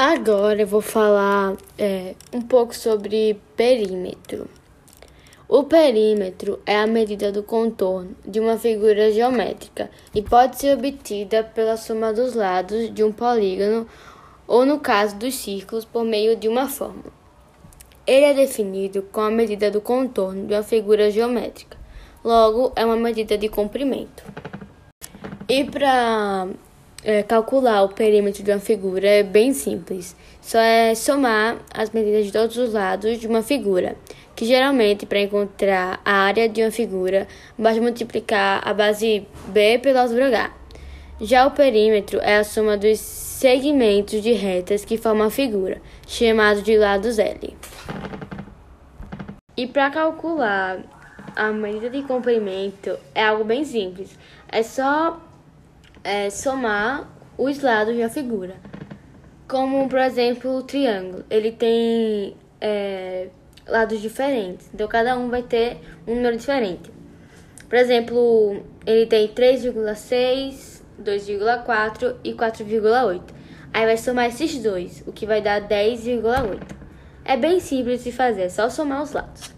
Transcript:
Agora eu vou falar é, um pouco sobre perímetro. O perímetro é a medida do contorno de uma figura geométrica e pode ser obtida pela soma dos lados de um polígono ou, no caso dos círculos, por meio de uma fórmula. Ele é definido com a medida do contorno de uma figura geométrica, logo, é uma medida de comprimento. E para é, calcular o perímetro de uma figura é bem simples, só é somar as medidas de todos os lados de uma figura, que geralmente, para encontrar a área de uma figura, basta multiplicar a base b pelo álgebra H. Já o perímetro é a soma dos segmentos de retas que formam a figura, chamado de lados L. E para calcular a medida de comprimento é algo bem simples. É só é, somar os lados da figura. Como, por exemplo, o triângulo. Ele tem é, lados diferentes. Então, cada um vai ter um número diferente. Por exemplo, ele tem 3,6, 2,4 e 4,8. Aí vai somar esses dois, o que vai dar 10,8. É bem simples de fazer, é só somar os lados.